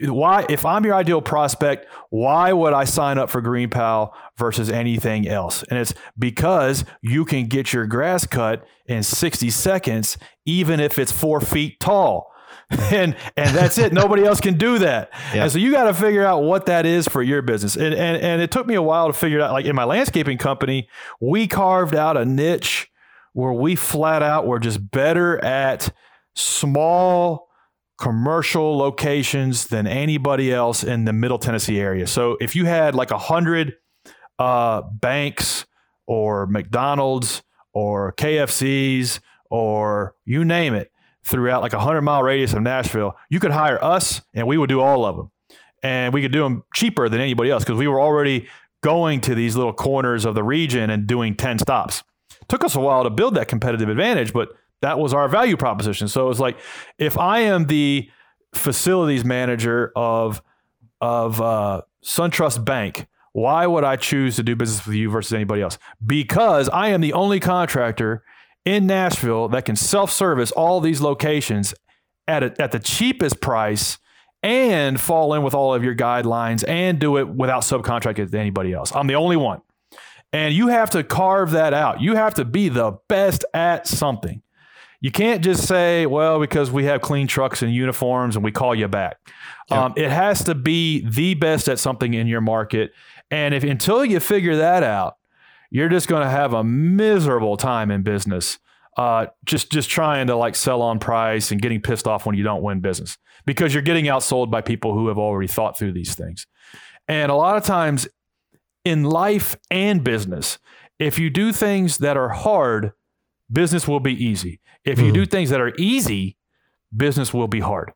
why if I'm your ideal prospect, why would I sign up for Green GreenPal versus anything else? And it's because you can get your grass cut in 60 seconds, even if it's four feet tall. and and that's it. Nobody else can do that. Yeah. And so you got to figure out what that is for your business. And, and and it took me a while to figure out. Like in my landscaping company, we carved out a niche where we flat out were just better at small commercial locations than anybody else in the Middle Tennessee area. So if you had like a hundred uh, banks or McDonald's or KFCs or you name it throughout like a hundred mile radius of Nashville, you could hire us and we would do all of them. And we could do them cheaper than anybody else because we were already going to these little corners of the region and doing 10 stops. Took us a while to build that competitive advantage, but that was our value proposition. So it was like if I am the facilities manager of of uh, SunTrust Bank, why would I choose to do business with you versus anybody else? Because I am the only contractor in Nashville that can self-service all these locations at a, at the cheapest price and fall in with all of your guidelines and do it without subcontracting to anybody else. I'm the only one. And you have to carve that out. You have to be the best at something. You can't just say, well, because we have clean trucks and uniforms and we call you back. Yeah. Um, it has to be the best at something in your market. And if until you figure that out, you're just going to have a miserable time in business. Uh, just just trying to like sell on price and getting pissed off when you don't win business because you're getting outsold by people who have already thought through these things. And a lot of times in life and business, if you do things that are hard, business will be easy. If you mm-hmm. do things that are easy, business will be hard.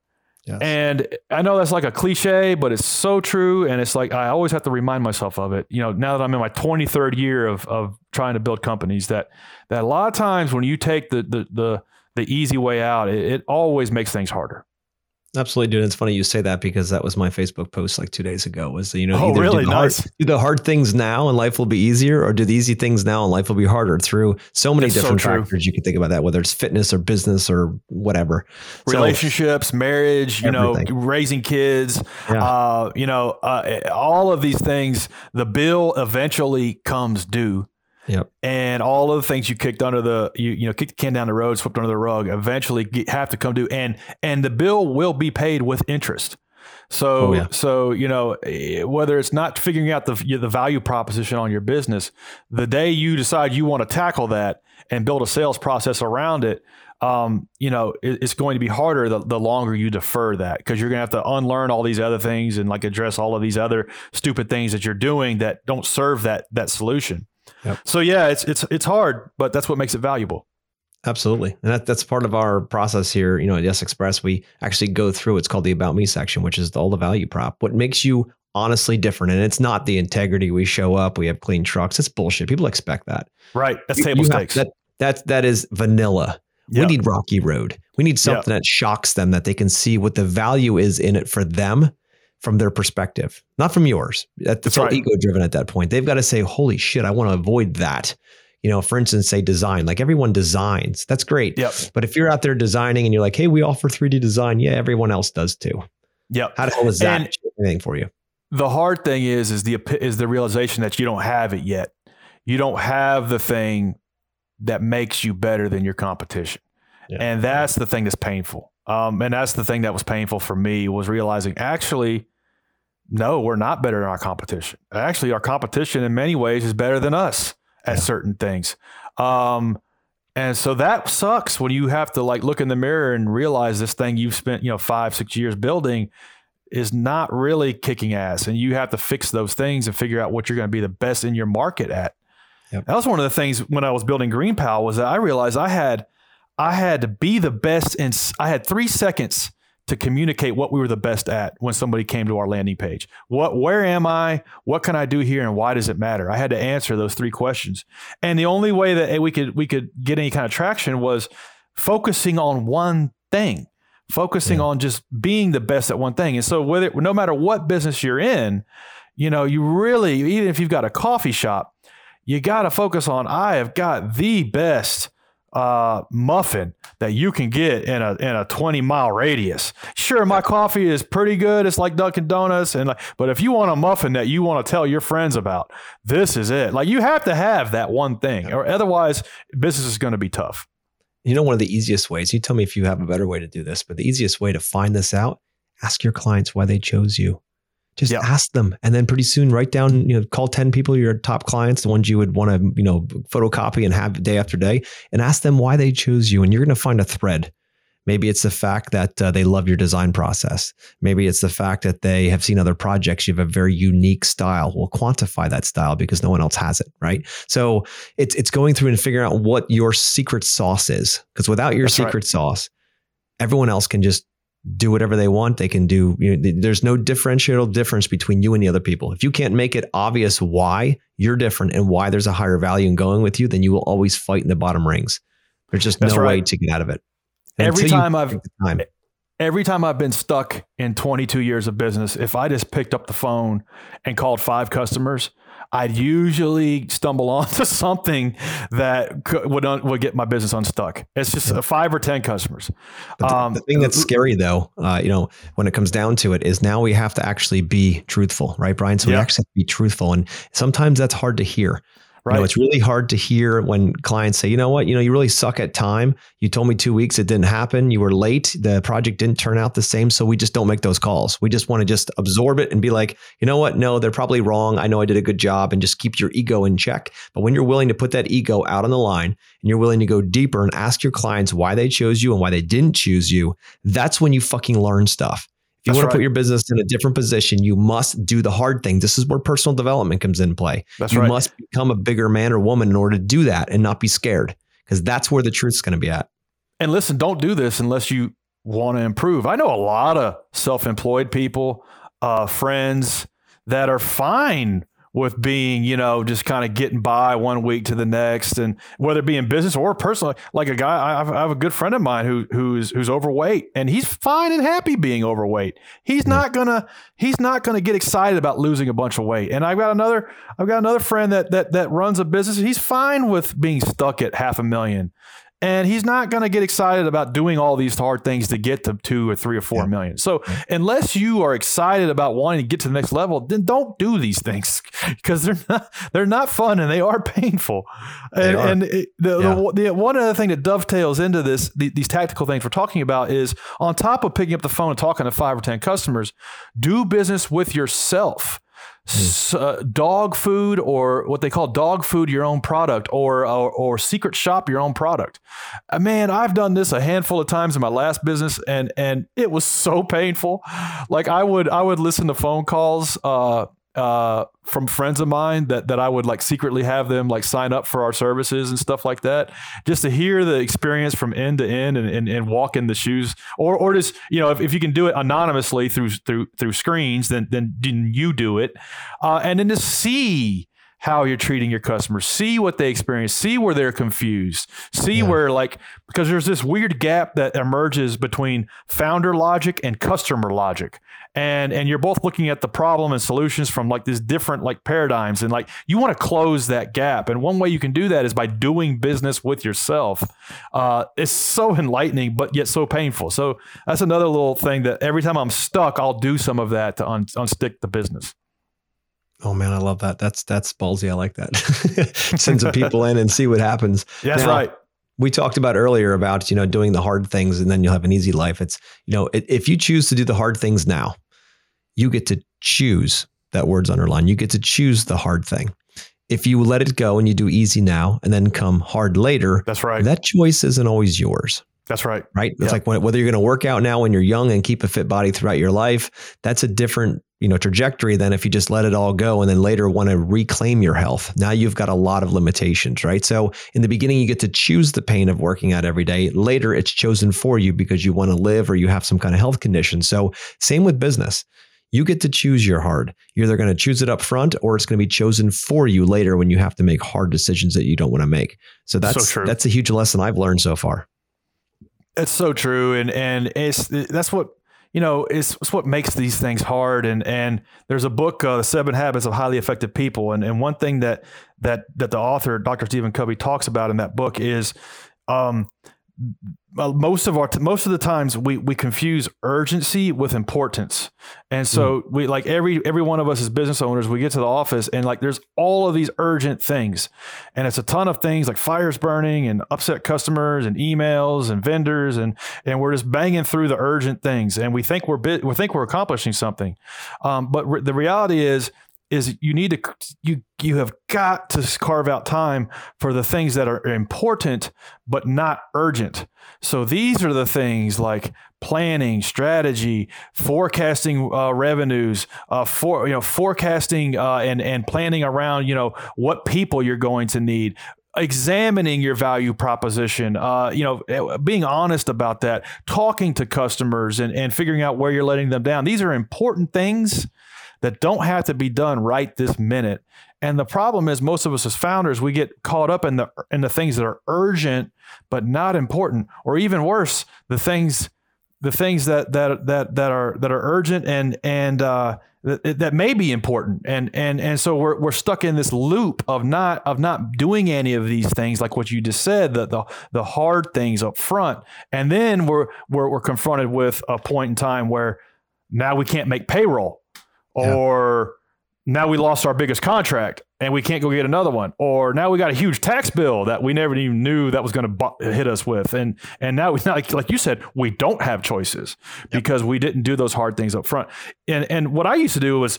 Yes. And I know that's like a cliche, but it's so true. And it's like I always have to remind myself of it. You know, now that I'm in my 23rd year of of trying to build companies, that that a lot of times when you take the the the, the easy way out, it, it always makes things harder. Absolutely, dude. It's funny you say that because that was my Facebook post like two days ago. Was you know, oh, really? Do nice. Hard, do the hard things now and life will be easier, or do the easy things now and life will be harder? Through so many That's different so factors, you can think about that. Whether it's fitness or business or whatever, relationships, so, marriage, you everything. know, raising kids, yeah. uh, you know, uh, all of these things. The bill eventually comes due Yep. And all of the things you kicked under the you you know kicked the can down the road, swept under the rug, eventually get, have to come due, and and the bill will be paid with interest. So oh, yeah. so you know eh, whether it's not figuring out the the value proposition on your business, the day you decide you want to tackle that and build a sales process around it, um, you know, it, it's going to be harder the, the longer you defer that because you're going to have to unlearn all these other things and like address all of these other stupid things that you're doing that don't serve that that solution. Yep. So yeah, it's it's it's hard, but that's what makes it valuable. Absolutely. And that, that's part of our process here. You know, at Yes Express, we actually go through it's called the About Me section, which is all the value prop. What makes you honestly different? And it's not the integrity we show up, we have clean trucks. It's bullshit. People expect that. Right. That's table you stakes. Have, that, that, that is vanilla. Yep. We need Rocky Road. We need something yep. that shocks them that they can see what the value is in it for them from their perspective, not from yours. That's all right. ego driven at that point. They've got to say, holy shit, I want to avoid that. You know, for instance, say design, like everyone designs. That's great. Yep. But if you're out there designing and you're like, hey, we offer 3D design, yeah, everyone else does too. Yep. How the hell is that anything for you? The hard thing is, is the is the realization that you don't have it yet. You don't have the thing that makes you better than your competition. Yeah. And that's the thing that's painful. Um, and that's the thing that was painful for me was realizing actually no, we're not better than our competition. Actually, our competition in many ways is better than us at yeah. certain things. Um, and so that sucks when you have to like look in the mirror and realize this thing you've spent, you know, five, six years building is not really kicking ass. And you have to fix those things and figure out what you're going to be the best in your market at. Yep. That was one of the things when I was building GreenPal was that I realized I had I had to be the best in I had three seconds to communicate what we were the best at when somebody came to our landing page. What where am I? What can I do here and why does it matter? I had to answer those three questions. And the only way that eh, we could we could get any kind of traction was focusing on one thing. Focusing yeah. on just being the best at one thing. And so whether no matter what business you're in, you know, you really even if you've got a coffee shop, you got to focus on I have got the best uh, muffin that you can get in a in a 20 mile radius. Sure, my coffee is pretty good. It's like Dunkin' Donuts, and like, but if you want a muffin that you want to tell your friends about, this is it. Like you have to have that one thing, or otherwise business is going to be tough. You know, one of the easiest ways. You tell me if you have a better way to do this, but the easiest way to find this out: ask your clients why they chose you. Just yep. ask them, and then pretty soon write down. You know, call ten people your top clients, the ones you would want to you know photocopy and have day after day, and ask them why they chose you. And you're going to find a thread. Maybe it's the fact that uh, they love your design process. Maybe it's the fact that they have seen other projects. You have a very unique style. We'll quantify that style because no one else has it, right? So it's it's going through and figuring out what your secret sauce is. Because without your That's secret right. sauce, everyone else can just do whatever they want. They can do, you know, there's no differential difference between you and the other people. If you can't make it obvious why you're different and why there's a higher value in going with you, then you will always fight in the bottom rings. There's just That's no right. way to get out of it. And every time I've, time. every time I've been stuck in 22 years of business, if I just picked up the phone and called five customers, I'd usually stumble onto something that could, would un, would get my business unstuck. It's just yeah. five or ten customers. The, um, the, thing that's scary, though, uh, you know, when it comes down to it, is now we have to actually be truthful, right, Bryan? So yeah. we actually have to be truthful, and sometimes that's hard to hear. Right. You know, it's really hard to hear when clients say, you know what, you know, you really suck at time. You told me two weeks, it didn't happen. You were late. The project didn't turn out the same. So we just don't make those calls. We just want to just absorb it and be like, you know what? No, they're probably wrong. I know I did a good job and just keep your ego in check. But when you're willing to put that ego out on the line and you're willing to go deeper and ask your clients why they chose you and why they didn't choose you, that's when you fucking learn stuff. If you That's want to right. put your business in a different position, you must do the hard thing. This is where personal development comes in play. That's you right. must become a bigger man or woman in order to do that and not be scared because that's where the truth's going to be at. and listen, don't do this unless you want to improve. I know a lot of self-employed people, uh, friends that are fine with being, you know, just kind of getting by one week to the next, and whether it be in business or personal. Like a guy, I have, I have a good friend of mine who who's who's overweight, and he's fine and happy being overweight. He's not gonna he's not gonna get excited about losing a bunch of weight. And I've got another I've got another friend that that that runs a business. He's fine with being stuck at half a million. And he's not going to get excited about doing all these hard things to get to two or three or four Yeah. million. So, unless you are excited about wanting to get to the next level, then don't do these things because they're not they're not fun and they are painful. And, are. and it, the, Yeah. the, the one other thing that dovetails into this the, these tactical things we're talking about is on top of picking up the phone and talking to five or ten customers, do business with yourself. S- uh, dog food or what they call dog food your own product or, or or secret shop your own product. Uh, man i've done this a handful of times in my last business and and it was so painful. Like i would i would listen to phone calls uh uh from friends of mine that that I would like secretly have them like sign up for our services and stuff like that just to hear the experience from end to end and, and, and walk in the shoes or or just you know if, if you can do it anonymously through through through screens then then, you do it. Uh, and then to see how you're treating your customers. See what they experience. See where they're confused. See Yeah. where like because there's this weird gap that emerges between founder logic and customer logic. And and you're both looking at the problem and solutions from like these different like paradigms. And like you want to close that gap. And one way you can do that is by doing business with yourself. Uh, it's so enlightening but yet so painful. So that's another little thing that every time i'm stuck i'll do some of that to un- unstick the business Oh man, I love that. That's that's ballsy. I like that. Send some people in and see what happens. Yeah, that's Now, right we talked about earlier about you know doing the hard things and then you'll have an easy life it's you know if you choose to do the hard things now you get to choose that word's underlined you get to choose the hard thing if you let it go and you do easy now and then come hard later that's right that choice isn't always yours that's right right it's Yeah. like when, whether you're going to work out now when you're young and keep a fit body throughout your life that's a different you know trajectory than if you just let it all go and then later want to reclaim your health. Now you've got a lot of limitations right? So in the beginning you get to choose the pain of working out every day. Later it's chosen for you because you want to live or you have some kind of health condition. So same with business. You get to choose your hard. You're either going to choose it up front or it's going to be chosen for you later when you have to make hard decisions that you don't want to make. So that's true. that's a huge lesson i've learned so far. It's so true, and and it's that's what you know. It's, it's what makes these things hard. And and there's a book, uh, The Seven Habits of Highly Effective People, and and one thing that that that the author, Dr. Stephen Covey, talks about in that book is, um, most of our most of the times we we confuse urgency with importance, and so we like every every one of us as business owners, we get to the office and like there's all of these urgent things, and it's a ton of things like fires burning and upset customers and emails and vendors and and we're just banging through the urgent things, and we think we're bit we think we're accomplishing something, um, but re- the reality is is you need to you you have got to carve out time for the things that are important but not urgent. So these are the things like planning, strategy, forecasting uh, revenues, uh, for you know forecasting uh, and and planning around you know what people you're going to need. Examining your value proposition, uh, you know, being honest about that, talking to customers, and, and figuring out where you're letting them down. These are important things that don't have to be done right this minute. And the problem is most of us as founders, we get caught up in the in the things that are urgent but not important, or even worse, the things the things that that that that are that are urgent and and uh, that, that may be important. And and and so we're we're stuck in this loop of not of not doing any of these things, like what you just said, the the, the hard things up front, and then we're we're we're confronted with a point in time where now we can't make payroll Yeah. or now we lost our biggest contract and we can't go get another one. Or now we got a huge tax bill that we never even knew that was going to bu- hit us with. And and now, like, like you said, we don't have choices yep. because we didn't do those hard things up front. And and what I used to do was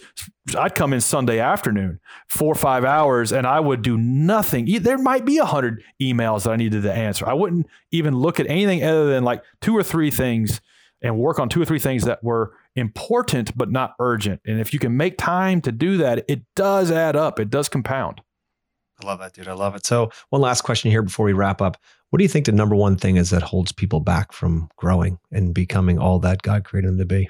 I'd come in Sunday afternoon, four or five hours, and I would do nothing. There might be a hundred emails that I needed to answer. I wouldn't even look at anything other than like two or three things and work on two or three things that were important but not urgent. And if you can make time to do that, it does add up. It does compound. I love that, dude. I love it. So, one last question here before we wrap up. What do you think the number one thing is that holds people back from growing and becoming all that God created them to be?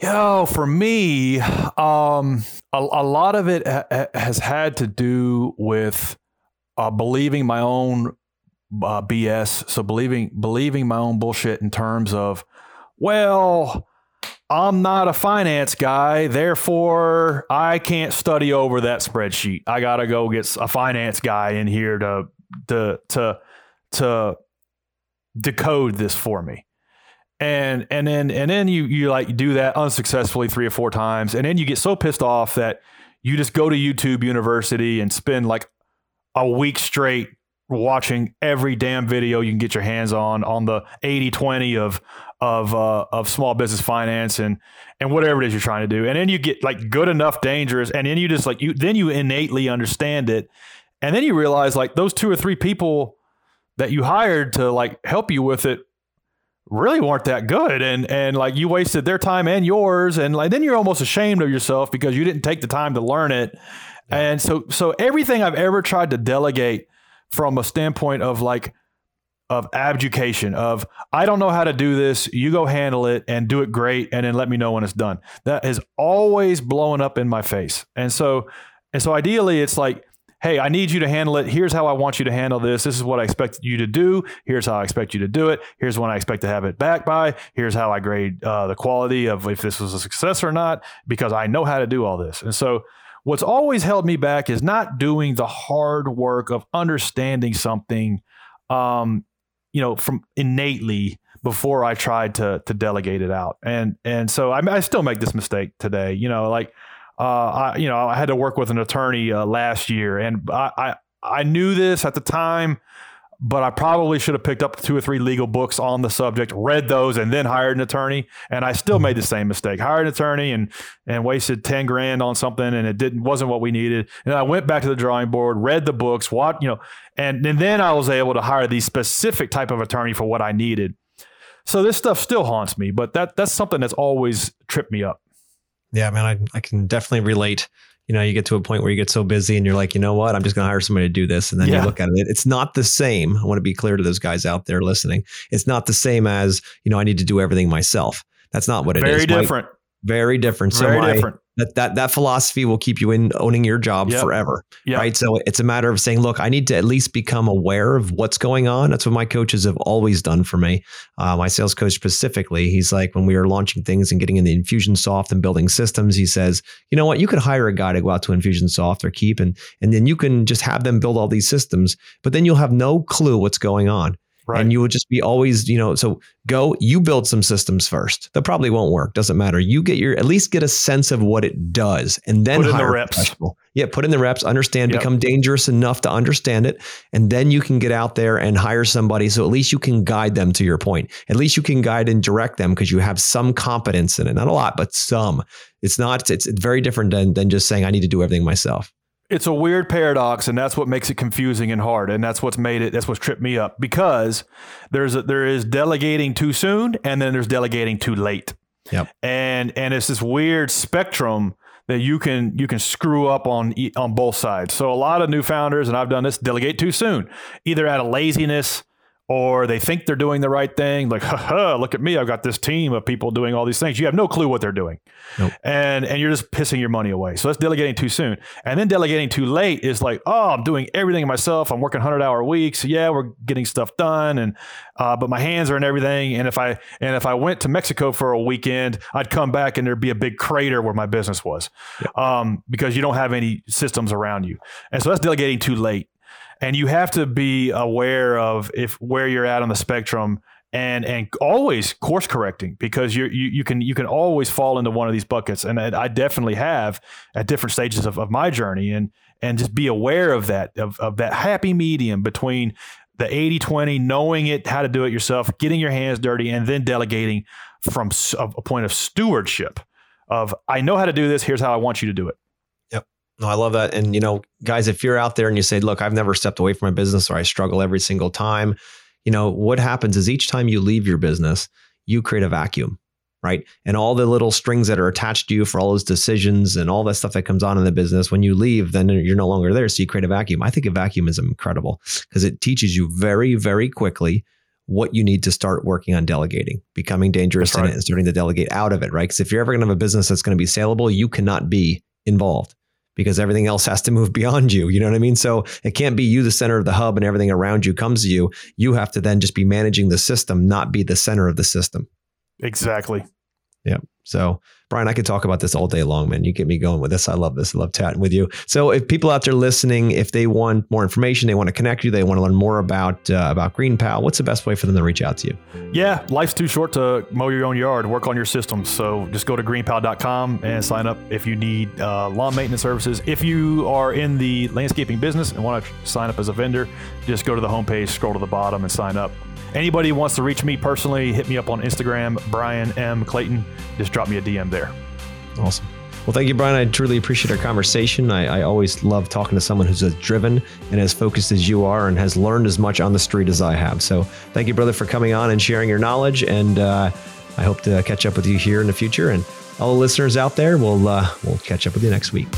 You know, for me, um, a, a, lot of it ha- has had to do with uh, believing my own uh, BS. So believing believing my own bullshit in terms of, well, I'm not a finance guy, therefore I can't study over that spreadsheet. I got to go get a finance guy in here to to to to decode this for me. And and then and then you you like do that unsuccessfully 3 or 4 times and then you get so pissed off that you just go to YouTube University and spend like a week straight watching every damn video you can get your hands on on the 80-20 of of uh, of small business finance and and whatever it is you're trying to do. And then you get like good enough dangerous and then you just like you then you innately understand it. And then you realize like those two or three people that you hired to like help you with it really weren't that good. And and like you wasted their time and yours. And like then you're almost ashamed of yourself because you didn't take the time to learn it. Yeah. and so so everything I've ever tried to delegate from a standpoint of like of abjuration of I don't know how to do this. You go handle it and do it great, and then let me know when it's done. That is always blowing up in my face. And so, and so ideally, it's like, hey, I need you to handle it. Here's how I want you to handle this. This is what I expect you to do. Here's how I expect you to do it. Here's when I expect to have it back by. Here's how I grade uh, the quality of if this was a success or not, because I know how to do all this. And so What's always held me back is not doing the hard work of understanding something, um, you know, from innately before I tried to to delegate it out. And and so I, I still make this mistake today. You know, like uh, I you know I had to work with an attorney uh, last year, and I, I I knew this at the time but I probably should have picked up two or three legal books on the subject, read those, and then hired an attorney. And I still made the same mistake. Hired an attorney and and wasted ten grand on something, and it didn't wasn't what we needed. And I went back to the drawing board, read the books, what you know, and, and then I was able to hire the specific type of attorney for what I needed. So this stuff still haunts me, but that that's something that's always tripped me up. Yeah, man, I, I can definitely relate you know, you get to a point where you get so busy and you're like, you know what, I'm just going to hire somebody to do this. And then yeah. you look at it. It's not the same. I want to be clear to those guys out there listening. It's not the same as, you know, I need to do everything myself. That's not what it Very is. Very different. My, very different. Very so my, different that that that philosophy will Keap you in owning your job yep. forever yep. right? So it's a matter of saying look i need to at least become aware of what's going on. That's what my coaches have always done for me. Uh, my sales coach specifically he's like when we are launching things and getting in the infusionsoft and building systems he says you know what? You could hire a guy to go out to infusionsoft or keep and and then you can just have them build all these systems but then you'll have no clue what's going on Right. And you will just be always, you know, so go, you build some systems first. That probably won't work. Doesn't matter. You get your, at least get a sense of what it does and then put in the reps. Yeah. Put in the reps, understand, yep. become dangerous enough to understand it. And then you can get out there and hire somebody. So at least you can guide them to your point. At least you can guide and direct them because you have some competence in it. Not a lot, but some. It's not, it's, it's very different than, than just saying, I need to do everything myself it's a weird paradox and that's what makes it confusing and hard and that's what's made it that's what's tripped me up because there's a, there is delegating too soon and then there's delegating too late yep. and and it's this weird spectrum that you can you can screw up on on both sides so a lot of new founders and I've done this delegate too soon either out of laziness or they think they're doing the right thing. Like, ha, look at me. I've got this team of people doing all these things. You have no clue what they're doing. Nope. And, and you're just pissing your money away. So that's delegating too soon. And then delegating too late is like, oh, I'm doing everything myself. I'm working 100 hour weeks. Yeah, we're getting stuff done. And, uh, but my hands are in everything. And if I, and if I went to Mexico for a weekend, I'd come back and there'd be a big crater where my business was yep. um, because you don't have any systems around you. And so that's delegating too late and you have to be aware of if where you're at on the spectrum and and always course correcting because you you you can you can always fall into one of these buckets, and I definitely have at different stages of, of my journey, and and just be aware of that of, of that happy medium between the 80 20 knowing it how to do it yourself getting your hands dirty and then delegating from a point of stewardship of i know how to do this. Here's how i want you to do it no i love that and you know guys if you're out there and you say look i've never stepped away from my business or i struggle every single time you know, what happens is each time you leave your business, you create a vacuum, right? And all the little strings that are attached to you for all those decisions and all that stuff that comes on in the business, when you leave, then you're no longer there. So you create a vacuum. I think a vacuum is incredible because it teaches you very, very quickly what you need to start working on delegating, becoming dangerous right. in it and starting to delegate out of it, right? Because if you're ever going to have a business that's going to be saleable, you cannot be involved because everything else has to move beyond you. You know what I mean? So it can't be you the center of the hub and everything around you comes to you. You have to then just be managing the system, not be the center of the system. Exactly. Yeah. So, Bryan, I could talk about this all day long, man. You get me going with this. I love this. I love chatting with you. So, if people out there listening, if they want more information, they want to connect you, they want to learn more about uh, about GreenPal, what's the best way for them to reach out to you? Yeah, life's too short to mow your own yard. Work on your systems. So, just go to greenpal.com and sign up if you need uh, lawn maintenance services. If you are in the landscaping business and want to sign up as a vendor, just go to the homepage, scroll to the bottom, and sign up. Anybody wants to reach me personally, hit me up on Instagram, Bryan M. Clayton. Just drop me a DM there. Awesome. Well, thank you, Bryan. I truly appreciate our conversation. I, I, always love talking to someone who's as driven and as focused as you are and has learned as much on the street as I have. So thank you, brother, for coming on and sharing your knowledge. And uh, I hope to catch up with you here in the future. And all the listeners out there, we'll, uh, we'll catch up with you next week.